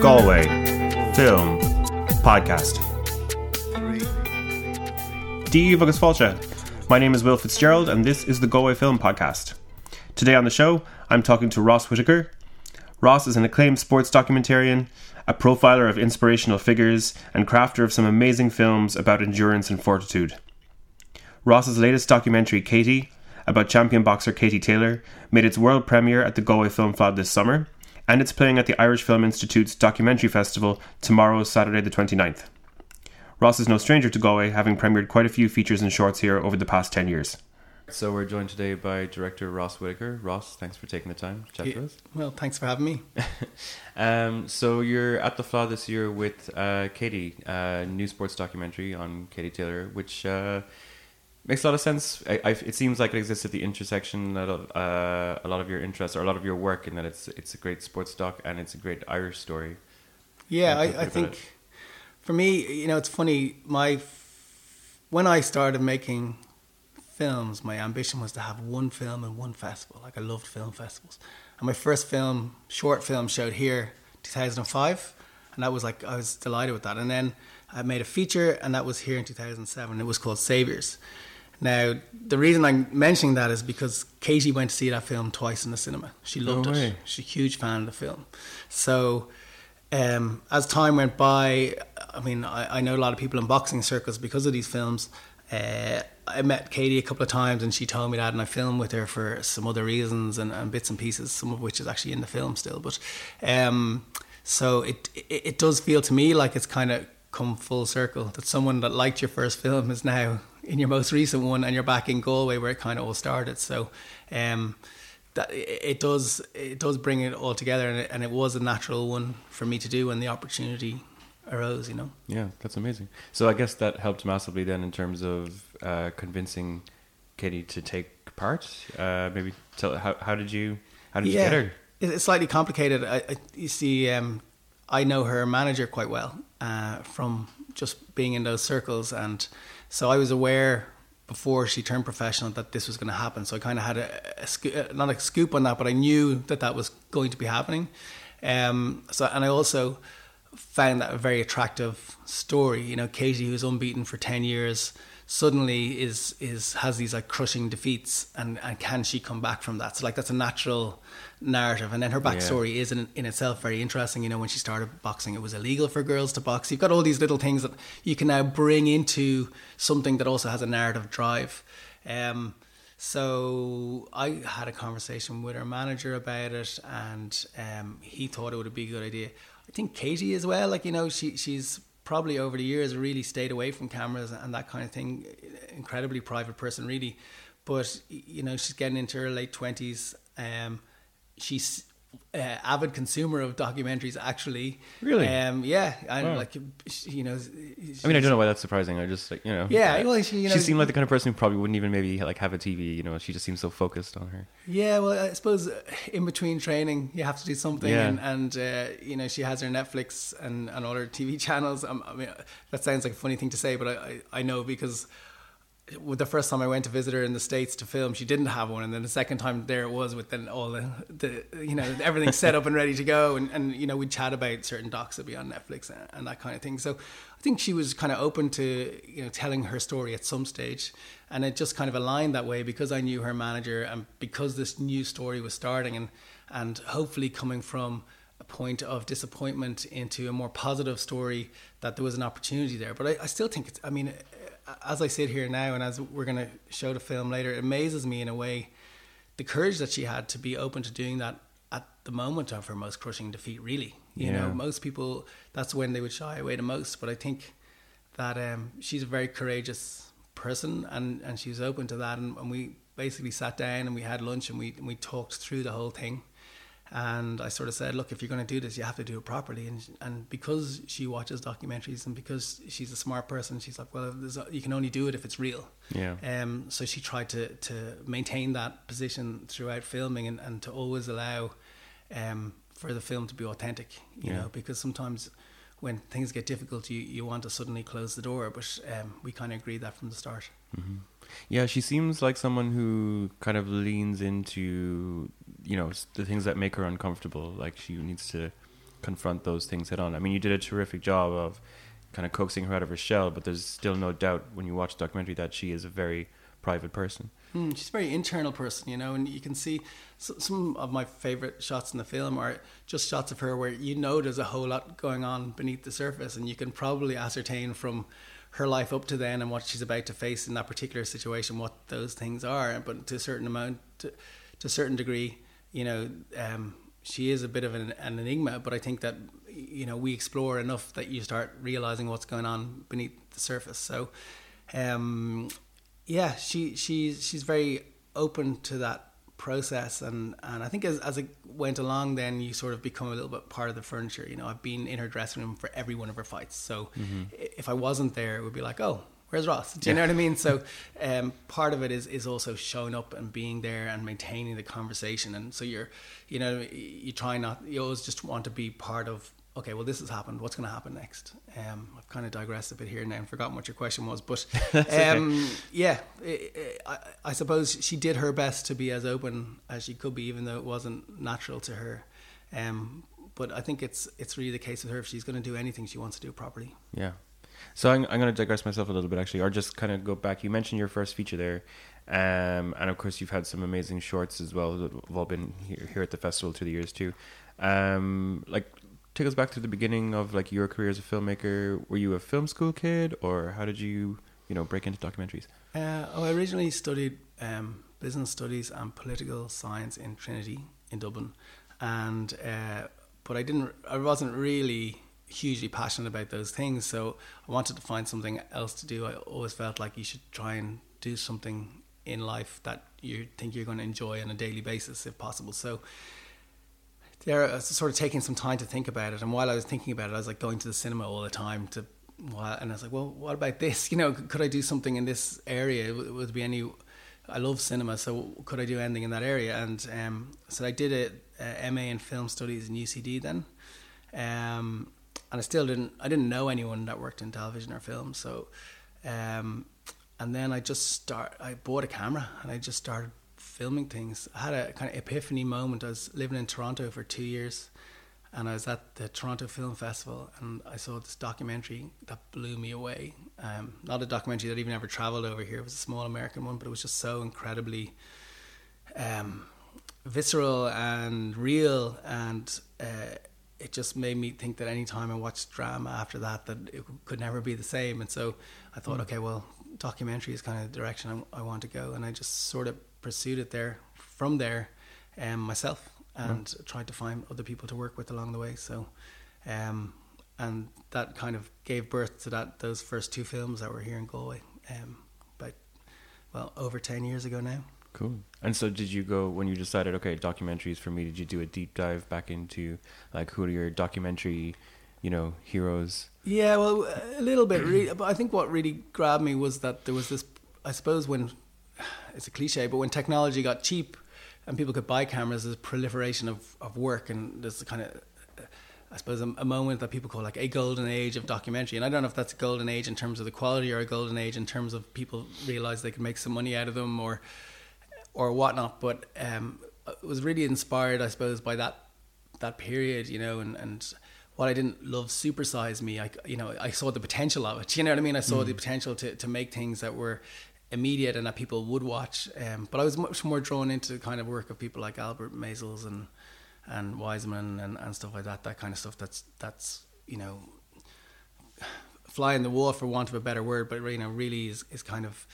Galway Film Podcast. Díomh agus fáilte. My name is Will Fitzgerald, and this is the Galway Film Podcast. Today on the show, I'm talking to Ross Whitaker. Ross is an acclaimed sports documentarian, a profiler of inspirational figures, and crafter of some amazing films about endurance and fortitude. Ross's latest documentary, Katie, about champion boxer Katie Taylor, made its world premiere at the Galway Film Fleadh this summer, and it's playing at the Irish Film Institute's Documentary Festival tomorrow, Saturday the 29th. Ross is no stranger to Galway, having premiered quite a few features and shorts here over the past 10 years. So we're joined today by director Ross Whitaker. Ross, thanks for taking the time to chat Yeah, to us. Well, thanks for having me. Um, so you're at the Fleadh this year with uh, Katie, uh, new sports documentary on Katie Taylor, which uh, makes a lot of sense. I, I, it seems like it exists at the intersection of uh, a lot of your interests or a lot of your work, in that it's it's a great sports doc and it's a great Irish story. Yeah, I, I, I bit about think it. for me, you know, it's funny. My f- when I started making films, my ambition was to have one film in one festival. Like I loved film festivals, and my first film, short film, showed here, 2005, and that was like I was delighted with that. And then I made a feature, and that was here in 2007. It was called Saviours. Now, the reason I'm mentioning that is because Katie went to see that film twice in the cinema. She loved No it. She's a huge fan of the film. So, um, as time went by, I mean, I, I know a lot of people in boxing circles because of these films. Uh, I met Katie a couple of times and she told me that, and I filmed with her for some other reasons and, and bits and pieces, some of which is actually in the film still. But um, so it, it it does feel to me like it's kind of come full circle that someone that liked your first film is now in your most recent one, and you're back in Galway where it kind of all started. So. Um, that it does it does bring it all together and it, and it was a natural one for me to do when the opportunity arose you know Yeah, that's amazing. So I guess that helped massively then in terms of uh, convincing Katie to take part. Uh, maybe tell how how did you how did you get her? It's slightly complicated I, I, you see um, I know her manager quite well uh, from just being in those circles and so I was aware before she turned professional that this was going to happen so I kind of had a, a sco- uh, not a scoop on that but I knew that that was going to be happening um, so and I also found that a very attractive story. You know, Katie, who's unbeaten for ten years, suddenly is is has these like crushing defeats, and and can she come back from that? So like that's a natural narrative, and then her backstory is in in itself very interesting. You know, when she started boxing, it was illegal for girls to box. You've got all these little things that you can now bring into something that also has a narrative drive. Um, so I had a conversation with her manager about it, and um, he thought it would be a good idea. I think Katie as well. Like you know, she she's probably over the years really stayed away from cameras and that kind of thing. Incredibly private person, really. But you know, she's getting into her late twenties. Um, she's uh, avid consumer of documentaries. Actually, Really? Um, yeah, and Wow. like you know, I mean, I don't know why that's surprising. I just like you know. Yeah, well, she- you know- she seemed like the kind of person who probably wouldn't even maybe like have a TV. You know, she just seems so focused on her. Yeah, well, I suppose uh, in between training, you have to do something, Yeah. and, and uh, you know, she has her Netflix and, and all her TV channels. Um, I mean, that sounds like a funny thing to say, but I, I, I know because the first time I went to visit her in the states to film, she didn't have one, and then the second time there it was with then all the, the you know everything set up and ready to go, and, and you know we'd chat about certain docs that be on Netflix and, and that kind of thing. So I think she was kind of open to you know telling her story at some stage, and it just kind of aligned that way because I knew her manager and because this new story was starting, and and hopefully coming from a point of disappointment into a more positive story that there was an opportunity there. But I, I still think it's. I mean, as I sit here now, and as we're going to show the film later, it amazes me in a way the courage that she had to be open to doing that at the moment of her most crushing defeat. Really, you Yeah. know, most people that's when they would shy away the most. But I think that um, she's a very courageous person, and and she was open to that. And, and we basically sat down and we had lunch and we and we talked through the whole thing. And I sort of said, look, if you're going to do this, you have to do it properly. And and because she watches documentaries and because she's a smart person, she's like, well, there's a, you can only do it if it's real. Yeah. Um. So she tried to to maintain that position throughout filming and, and to always allow, um, for the film to be authentic. You Yeah. know, because sometimes when things get difficult, you you want to suddenly close the door. But um, we kind of agreed that from the start. Yeah, she seems like someone who kind of leans into you know the things that make her uncomfortable. Like she needs to confront those things head on. I mean, you did a terrific job of kind of coaxing her out of her shell, but there's still no doubt when you watch the documentary that she is a very private person. Mm, she's a very internal person, you know, and you can see some of my favorite shots in the film are just shots of her where you know there's a whole lot going on beneath the surface, and you can probably ascertain from her life up to then and what she's about to face in that particular situation what those things are. But to a certain amount, to, to a certain degree, you know, um, she is a bit of an, an enigma. But I think that you know we explore enough that you start realizing what's going on beneath the surface. So. Um, yeah, she she's she's very open to that process, and and I think as as it went along, then you sort of become a little bit part of the furniture. You know, I've been in her dressing room for every one of her fights, so i- if I wasn't there, it would be like, oh. Where's Ross? Do you know what I mean? So, um, part of it is is also showing up and being there and maintaining the conversation. And so you're, you know, you try not. You always just want to be part of okay, well, this has happened. What's going to happen next? Um, I've kind of digressed a bit here now and forgotten what your question was, but um, yeah, I, I, I suppose she did her best to be as open as she could be, even though it wasn't natural to her. Um, but I think it's it's really the case with her. If she's going to do anything, she wants to do it properly. Yeah. So I'm, I'm going to digress myself a little bit, actually, or just kind of go back. You mentioned your first feature there, um, and of course you've had some amazing shorts as well that have all been here, here at the festival through the years too. Um, like, take us back to the beginning of like your career as a filmmaker. Were you a film school kid, or how did you, you know, break into documentaries? Uh, oh, I originally studied um, business studies and political science in Trinity in Dublin, and uh, but I didn't. I wasn't really hugely passionate about those things, so I wanted to find something else to do. I always felt like you should try and do something in life that you think you're going to enjoy on a daily basis, if possible. So there, I was sort of taking some time to think about it, and while I was thinking about it, I was like going to the cinema all the time to and I was like, well, what about this? You know, could I do something in this area? Would be any? I love cinema, so could I do anything in that area? And um, so I did a, a MA in film studies in UCD then, um, and I still didn't. I didn't know anyone that worked in television or film, so. Um, and then I just start. I bought a camera and I just started filming things. I had a kind of epiphany moment. I was living in Toronto for two years, and I was at the Toronto Film Festival, and I saw this documentary that blew me away. Um, not a documentary that even ever traveled over here. It was a small American one, but it was just so incredibly um, visceral and real, and uh, it just made me think that any time I watched drama after that, that it could never be the same. And so I thought, okay, well, documentary is kind of the direction I, I want to go, and I just sort of pursued it there. From there, um, myself, and tried to find other people to work with along the way. So, um, and that kind of gave birth to that those first two films that were here in Galway, um, about well over ten years ago now. Cool. And so, did you go when you decided, okay, documentaries for me? Did you do a deep dive back into like who are your documentary, you know, heroes? Yeah, well, a little bit. Really, but I think what really grabbed me was that there was this. I suppose when it's a cliche, but when technology got cheap and people could buy cameras, there's a proliferation of, of work, and there's a kind of, I suppose, a, a moment that people call like a golden age of documentary. And I don't know if that's a golden age in terms of the quality or a golden age in terms of people realize they can make some money out of them or or whatnot. But um, it was really inspired, I suppose, by that that period, you know, and and what I didn't love supersize me. I you know I saw the potential of it. You know what I mean? I saw the potential to to make things that were immediate and that people would watch. Um, but I was much more drawn into the kind of work of people like Albert Maysles and and Wiseman and, and stuff like that. That kind of stuff. That's that's you know fly in the wall for want of a better word, but you know really is is kind of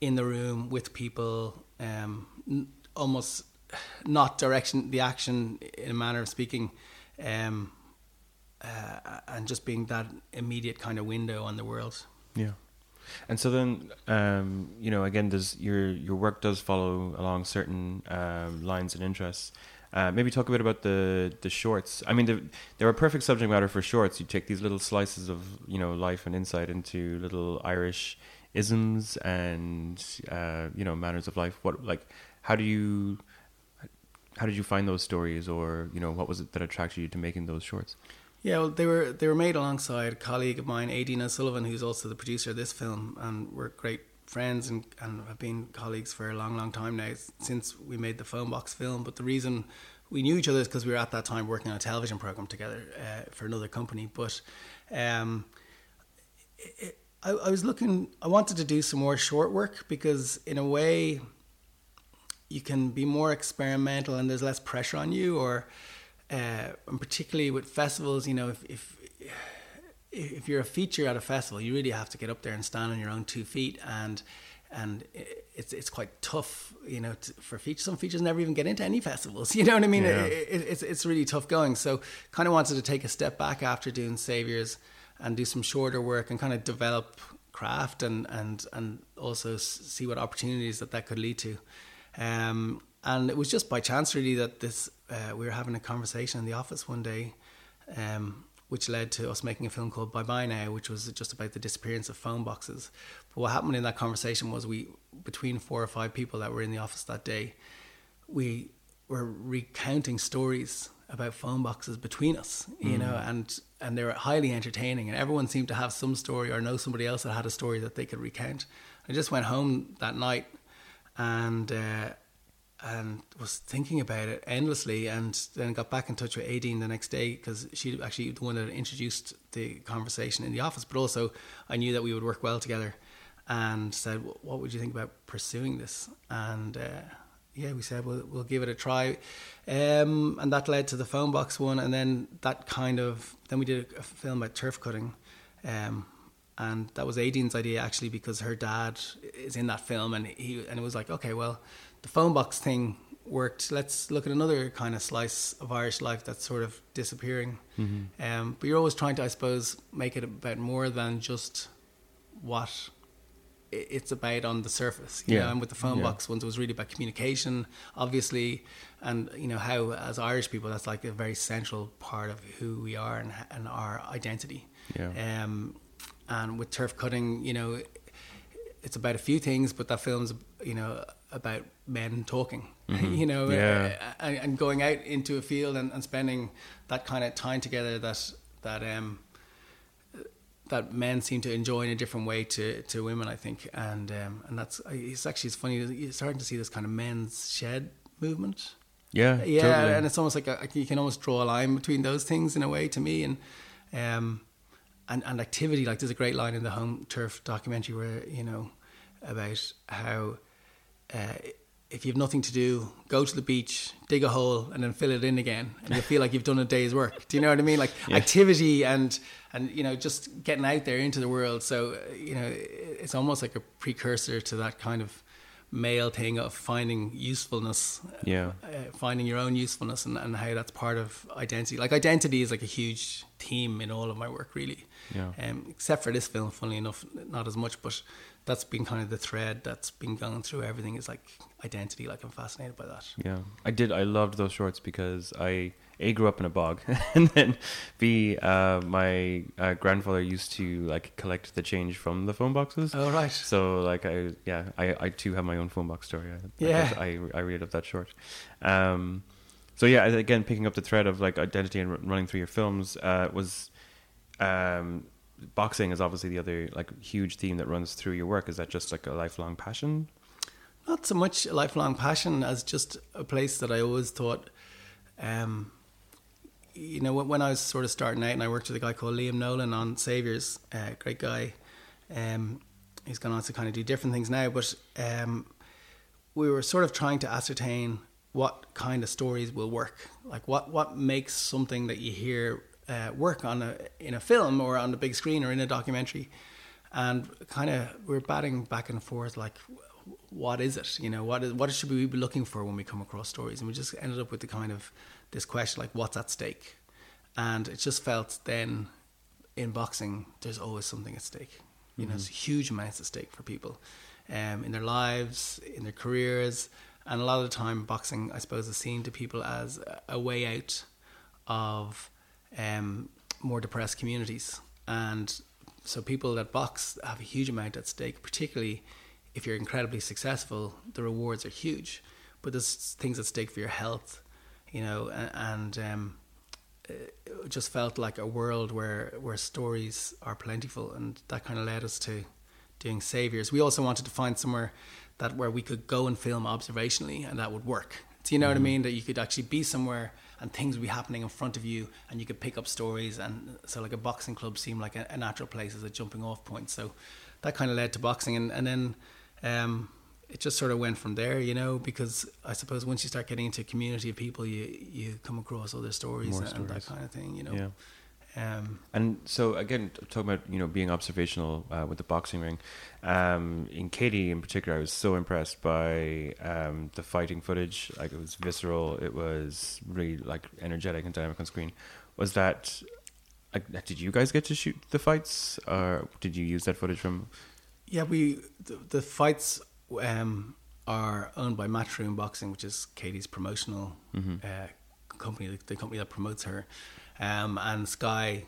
in the room with people, um, n- almost not direction the action in a manner of speaking. Um, uh, and just being that immediate kind of window on the world. Yeah. And so then, um, you know, again, does your your work does follow along certain um, lines and interests. Uh, maybe talk a bit about the the shorts. I mean, they're, they're a perfect subject matter for shorts. You take these little slices of you know life and insight into little Irish isms and uh, you know manners of life. What like how do you how did you find those stories, or you know what was it that attracted you to making those shorts? Yeah, well, they were they were made alongside a colleague of mine, Aideen O'Sullivan, who's also the producer of this film, and we're great friends and, and have been colleagues for a long, long time now since we made the phone box film. But the reason we knew each other is because we were at that time working on a television program together uh, for another company. But um, it, I, I was looking, I wanted to do some more short work because, in a way, you can be more experimental and there's less pressure on you. Or, uh, and particularly with festivals, you know, if, if if you're a feature at a festival, you really have to get up there and stand on your own two feet, and and it's it's quite tough, you know, to, for features. Some features never even get into any festivals. You know what I mean? Yeah. It, it, it's it's really tough going. So kind of wanted to take a step back after doing Saviours and do some shorter work and kind of develop craft and and and also see what opportunities that that could lead to. Um, and it was just by chance really that this uh, we were having a conversation in the office one day. Um, which led to us making a film called Bye Bye Now, which was just about the disappearance of phone boxes. But what happened in that conversation was we, between four or five people that were in the office that day, we were recounting stories about phone boxes between us, you mm. know, and and they were highly entertaining, and everyone seemed to have some story or know somebody else that had a story that they could recount. I just went home that night, and. Uh, and was thinking about it endlessly and then got back in touch with Aideen the next day because she actually the one that introduced the conversation in the office but also I knew that we would work well together and said what would you think about pursuing this and uh, yeah we said we'll, we'll give it a try um, and that led to the phone box one and then that kind of then we did a film about turf cutting um, and that was Aideen's idea actually because her dad is in that film and he and it was like okay well the phone box thing worked. Let's look at another kind of slice of Irish life that's sort of disappearing. Mm-hmm. Um, but you're always trying to, I suppose, make it about more than just what it's about on the surface. You yeah. know, and with the phone yeah. box ones, it was really about communication, obviously, and you know how as Irish people, that's like a very central part of who we are and, and our identity. Yeah. Um, and with turf cutting, you know, it's about a few things, but that film's you know about men talking, mm-hmm. you know, yeah. and, and, going out into a field and, and, spending that kind of time together that that um that men seem to enjoy in a different way to, to women, I think, and um, and that's it's actually it's funny you're starting to see this kind of men's shed movement. Yeah, yeah, totally. and it's almost like a, you can almost draw a line between those things in a way to me, and um, and and activity. Like there's a great line in the home turf documentary where you know about how uh, if you have nothing to do, go to the beach, dig a hole, and then fill it in again, and you feel like you've done a day's work. Do you know what I mean? Like yeah. activity and and you know just getting out there into the world. So you know it's almost like a precursor to that kind of male thing of finding usefulness. Yeah, uh, finding your own usefulness and, and how that's part of identity. Like identity is like a huge theme in all of my work, really. Yeah. Um, except for this film, funnily enough, not as much, but that's been kind of the thread that's been going through everything is like identity. Like I'm fascinated by that. Yeah, I did. I loved those shorts because I a grew up in a bog, and then b uh, my uh, grandfather used to like collect the change from the phone boxes. Oh right. So like I yeah I I too have my own phone box story. I, yeah. I I, I really love that short. Um, so yeah, again picking up the thread of like identity and running through your films uh, was um boxing is obviously the other like huge theme that runs through your work. Is that just like a lifelong passion? Not so much a lifelong passion as just a place that I always thought, um, you know, when I was sort of starting out, and I worked with a guy called Liam Nolan on Saviours, uh, great guy. Um, he's gone on to kind of do different things now, but um, we were sort of trying to ascertain what kind of stories will work, like what what makes something that you hear uh, work on a in a film or on the big screen or in a documentary, and kind of we're batting back and forth like, what is it? You know, what is what should we be looking for when we come across stories? And we just ended up with the kind of this question like, what's at stake? And it just felt then in boxing, there's always something at stake. You mm-hmm. know, there's huge amounts at stake for people um, in their lives, in their careers. And a lot of the time, boxing, I suppose, is seen to people as a way out of um, more depressed communities. And so people that box have a huge amount at stake, particularly if you're incredibly successful, the rewards are huge. But there's things at stake for your health, you know, and, um, it just felt like a world where, where stories are plentiful. And that kind of led us to, doing saviors. We also wanted to find somewhere that where we could go and film observationally, and that would work. Do you know what I mean? That you could actually be somewhere and things would be happening in front of you, and you could pick up stories. And so, like a boxing club seemed like a, a natural place as a jumping off point. So that kind of led to boxing, and and then. Um, it just sort of went from there, you know, because I suppose once you start getting into a community of people, you you come across other stories, and, and that kind of thing, you know. Yeah. Um, And so again, talking about you know being observational uh, with the boxing ring, um, in Katie in particular, I was so impressed by um, the fighting footage. Like it was visceral. It was really like energetic and dynamic on screen. Was that? Like, did you guys get to shoot the fights, or did you use that footage from? yeah, we the, the fights um, are owned by Matchroom Boxing, which is Katie's promotional uh, company, the, the company that promotes her, um, and Sky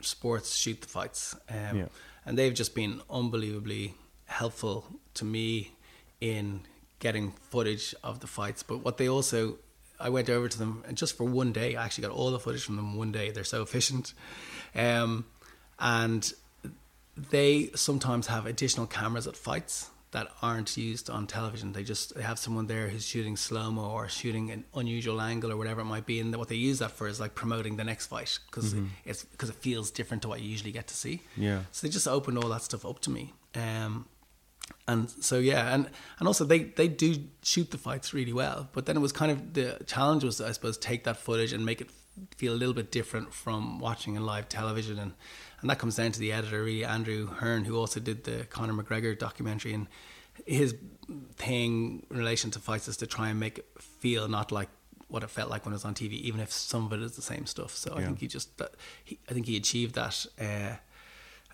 Sports shoot the fights, um, Yeah. and they've just been unbelievably helpful to me in getting footage of the fights. But what they also, I went over to them and just for one day, I actually got all the footage from them one day. They're so efficient, um, and they sometimes have additional cameras at fights that aren't used on television. They just they have someone there who's shooting slow mo or shooting an unusual angle or whatever it might be. And what they use that for is like promoting the next fight because it's because it feels different to what you usually get to see. Yeah. So they just opened all that stuff up to me. Um, and so yeah, and and also they they do shoot the fights really well. But then it was kind of the challenge was I suppose take that footage and make it feel a little bit different from watching in live television, and and that comes down to the editor, really, Andrew Hearn, who also did the Conor McGregor documentary, and his thing in relation to fights is to try and make it feel not like what it felt like when it was on TV, even if some of it is the same stuff. So I think he just that he, I think he achieved that. Uh,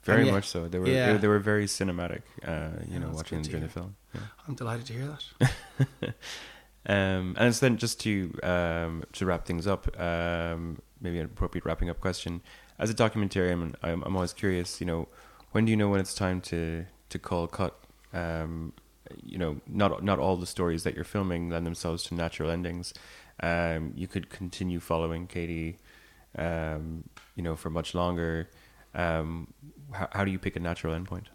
Very yeah, much so. They were yeah. they, they were very cinematic. Uh, you Yeah, know, watching during the film. Yeah. I'm delighted to hear that. Um, and so then just to um, to wrap things up, um, maybe an appropriate wrapping up question. As a documentarian, I'm, I'm always curious. You know, when do you know when it's time to to call cut? Um, you know, not not all the stories that you're filming lend themselves to natural endings. Um, you could continue following Katie, um, you know, for much longer. How, how do you pick a natural endpoint?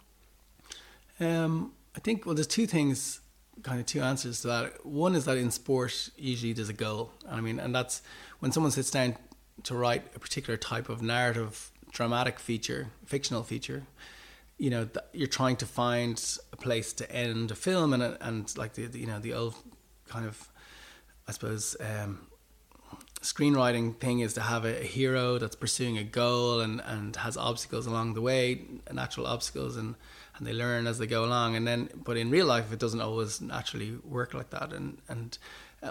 I think well, there's two things, kind of two answers to that. One is that in sport, usually there's a goal. And I mean, and that's when someone sits down to write a particular type of narrative, dramatic feature, fictional feature. You know, you're trying to find a place to end a film, and and like the, the you know the old kind of, I suppose. Um, screenwriting thing is to have a, a hero that's pursuing a goal and, and has obstacles along the way, natural obstacles, and, and they learn as they go along. And then, but in real life, it doesn't always naturally work like that. And and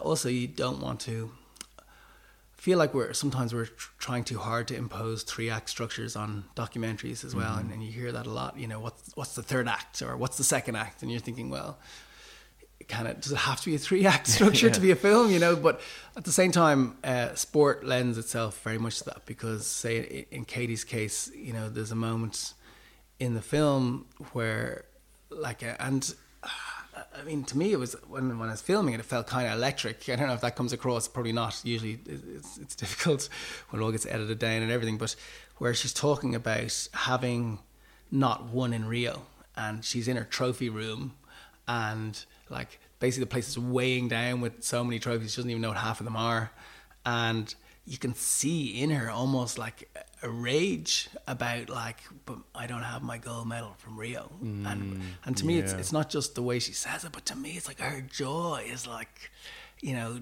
also, you don't want to feel like we're sometimes we're tr- trying too hard to impose three act structures on documentaries as well. And, and you hear that a lot. You know, what's what's the third act or what's the second act? And you're thinking, well kind of does it have to be a three act structure to be a film you know but at the same time uh, sport lends itself very much to that because say in, in katie's case you know there's a moment in the film where like uh, and uh, I mean, to me, it was when when I was filming it, it felt kind of electric. I don't know if that comes across. Probably not. Usually, it's it's difficult when it all gets edited down and everything. But where she's talking about having not won in Rio, and she's in her trophy room, and like basically the place is weighing down with so many trophies she doesn't even know what half of them are and you can see in her almost like a rage about like but I don't have my gold medal from Rio. And and to me it's it's not just the way she says it but to me it's like her joy is like you know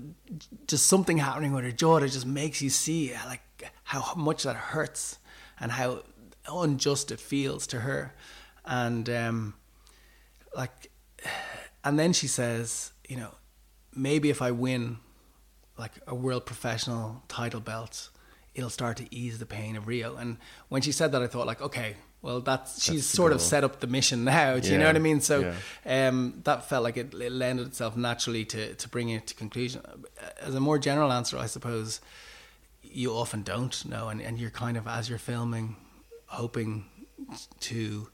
just something happening with her jaw that just makes you see like how much that hurts and how unjust it feels to her. And um like and then she says, you know, maybe if I win like a world professional title belt, it'll start to ease the pain of Rio. And when she said that, I thought like, okay, well, that's, she's the sort of set up the mission now. Do you know what I mean? So yeah. um, that felt like it, it lended itself naturally to to bring it to conclusion. As a more general answer, I suppose you often don't know, and, and you're kind of as you're filming, hoping to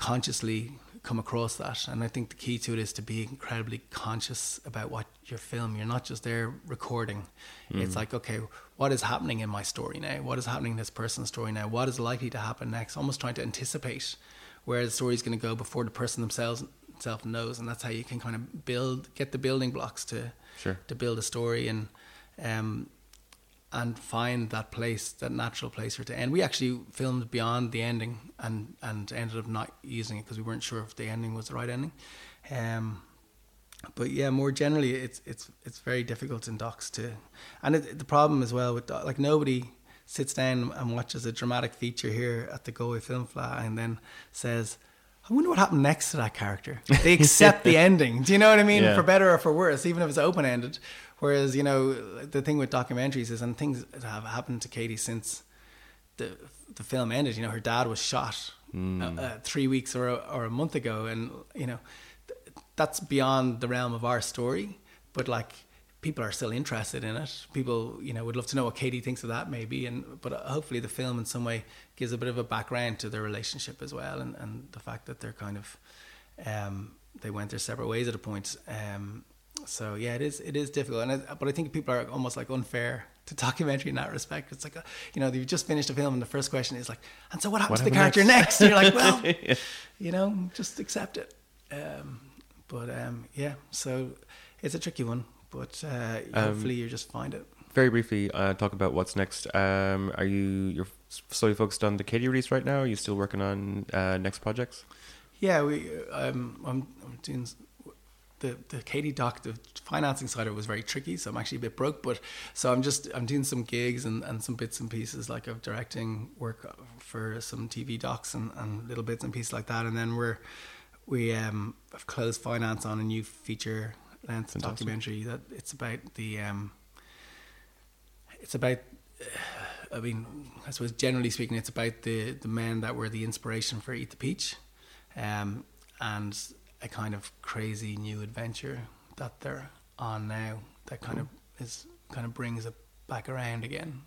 consciously come across that. And I think the key to it is to be incredibly conscious about what you're filming. You're not just there recording. It's like, okay, what is happening in my story now? What is happening in this person's story now? What is likely to happen next? Almost trying to anticipate where the story is going to go before the person themselves self knows, and that's how you can kind of build, get the building blocks to Sure. to build a story and um, and find that place, that natural place for it to end. We actually filmed beyond the ending and and ended up not using it because we weren't sure if the ending was the right ending. Um, but yeah, more generally, it's it's it's very difficult in docs to, and it, the problem as well with doc- like nobody sits down and watches a dramatic feature here at the Galway Film Fleadh and then says. I wonder what happened next to that character. They accept the ending. Do you know what I mean? Yeah. For better or for worse, even if it's open ended. Whereas, you know, the thing with documentaries is, and things that have happened to Katie since the the film ended. You know, her dad was shot uh, uh, three weeks or a, or a month ago, and you know, th- that's beyond the realm of our story. But like, people are still interested in it. People, you know, would love to know what Katie thinks of that, maybe. And but uh, hopefully, the film in some way gives a bit of a background to their relationship as well, and and the fact that they're kind of um, they went their separate ways at a point. Um, so yeah, it is it is difficult, and I, but I think people are almost like unfair to documentary in that respect. It's like uh, you know you've just finished a film, and the first question is like, and so what happens What to the character next? And you're like, well, Yeah. you know, just accept it. Um, but um, yeah, so it's a tricky one, but uh, Um, hopefully you just find it. Very briefly, uh, talk about what's next. Um, are you you're solely focused on the Katie release right now? Are you still working on uh, next projects? Yeah, we. Um, I'm, I'm doing the the Katie doc. The financing side of it was very tricky, so I'm actually a bit broke. But so I'm just I'm doing some gigs and, and some bits and pieces like of directing work for some TV docs and, and little bits and pieces like that. And then we're we um have closed finance on a new feature length documentary that it's about the um it's about I mean, I suppose generally speaking, it's about the, the men that were the inspiration for Eat the Peach, um, and a kind of crazy new adventure that they're on now that kind of is kind of brings it back around again.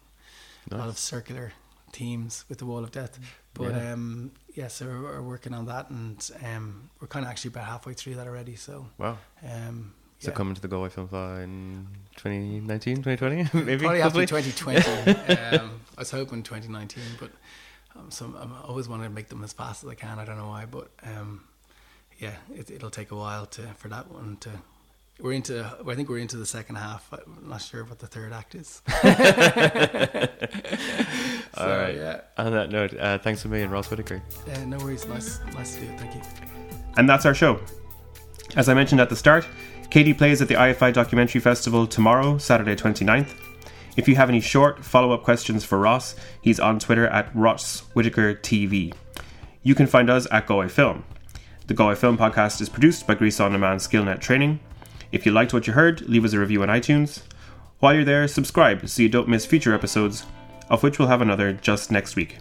A lot of circular themes with the Wall of Death, but Yeah. um, yeah, so we're, we're working on that, and um, we're kind of actually about halfway through that already. So Wow. um, So yeah. coming to the Galway Film Festival in 2019, 2020, maybe. Probably have to 2020. um, I was hoping 2019, but um, some, I'm always wanting to make them as fast as I can. I don't know why, but um, yeah, it, it'll take a while to for that one to. We're into. I think we're into the second half. I'm not sure what the third act is. so, All right. Yeah. On that note, uh, thanks a and Ross Whitaker. Uh, no worries. Nice. Nice to do it. Thank you. And that's our show. As I mentioned at the start, Katie plays at the IFI Documentary Festival tomorrow, Saturday 29th. If you have any short follow up questions for Ross, he's on Twitter at Ross Whitaker TV. You can find us at Galway Film. The Galway Film podcast is produced by Grease On Demand Skillnet Training. If you liked what you heard, leave us a review on iTunes. While you're there, subscribe so you don't miss future episodes, of which we'll have another just next week.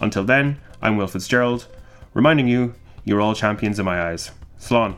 Until then, I'm Will Fitzgerald, reminding you, you're all champions in my eyes. Slán.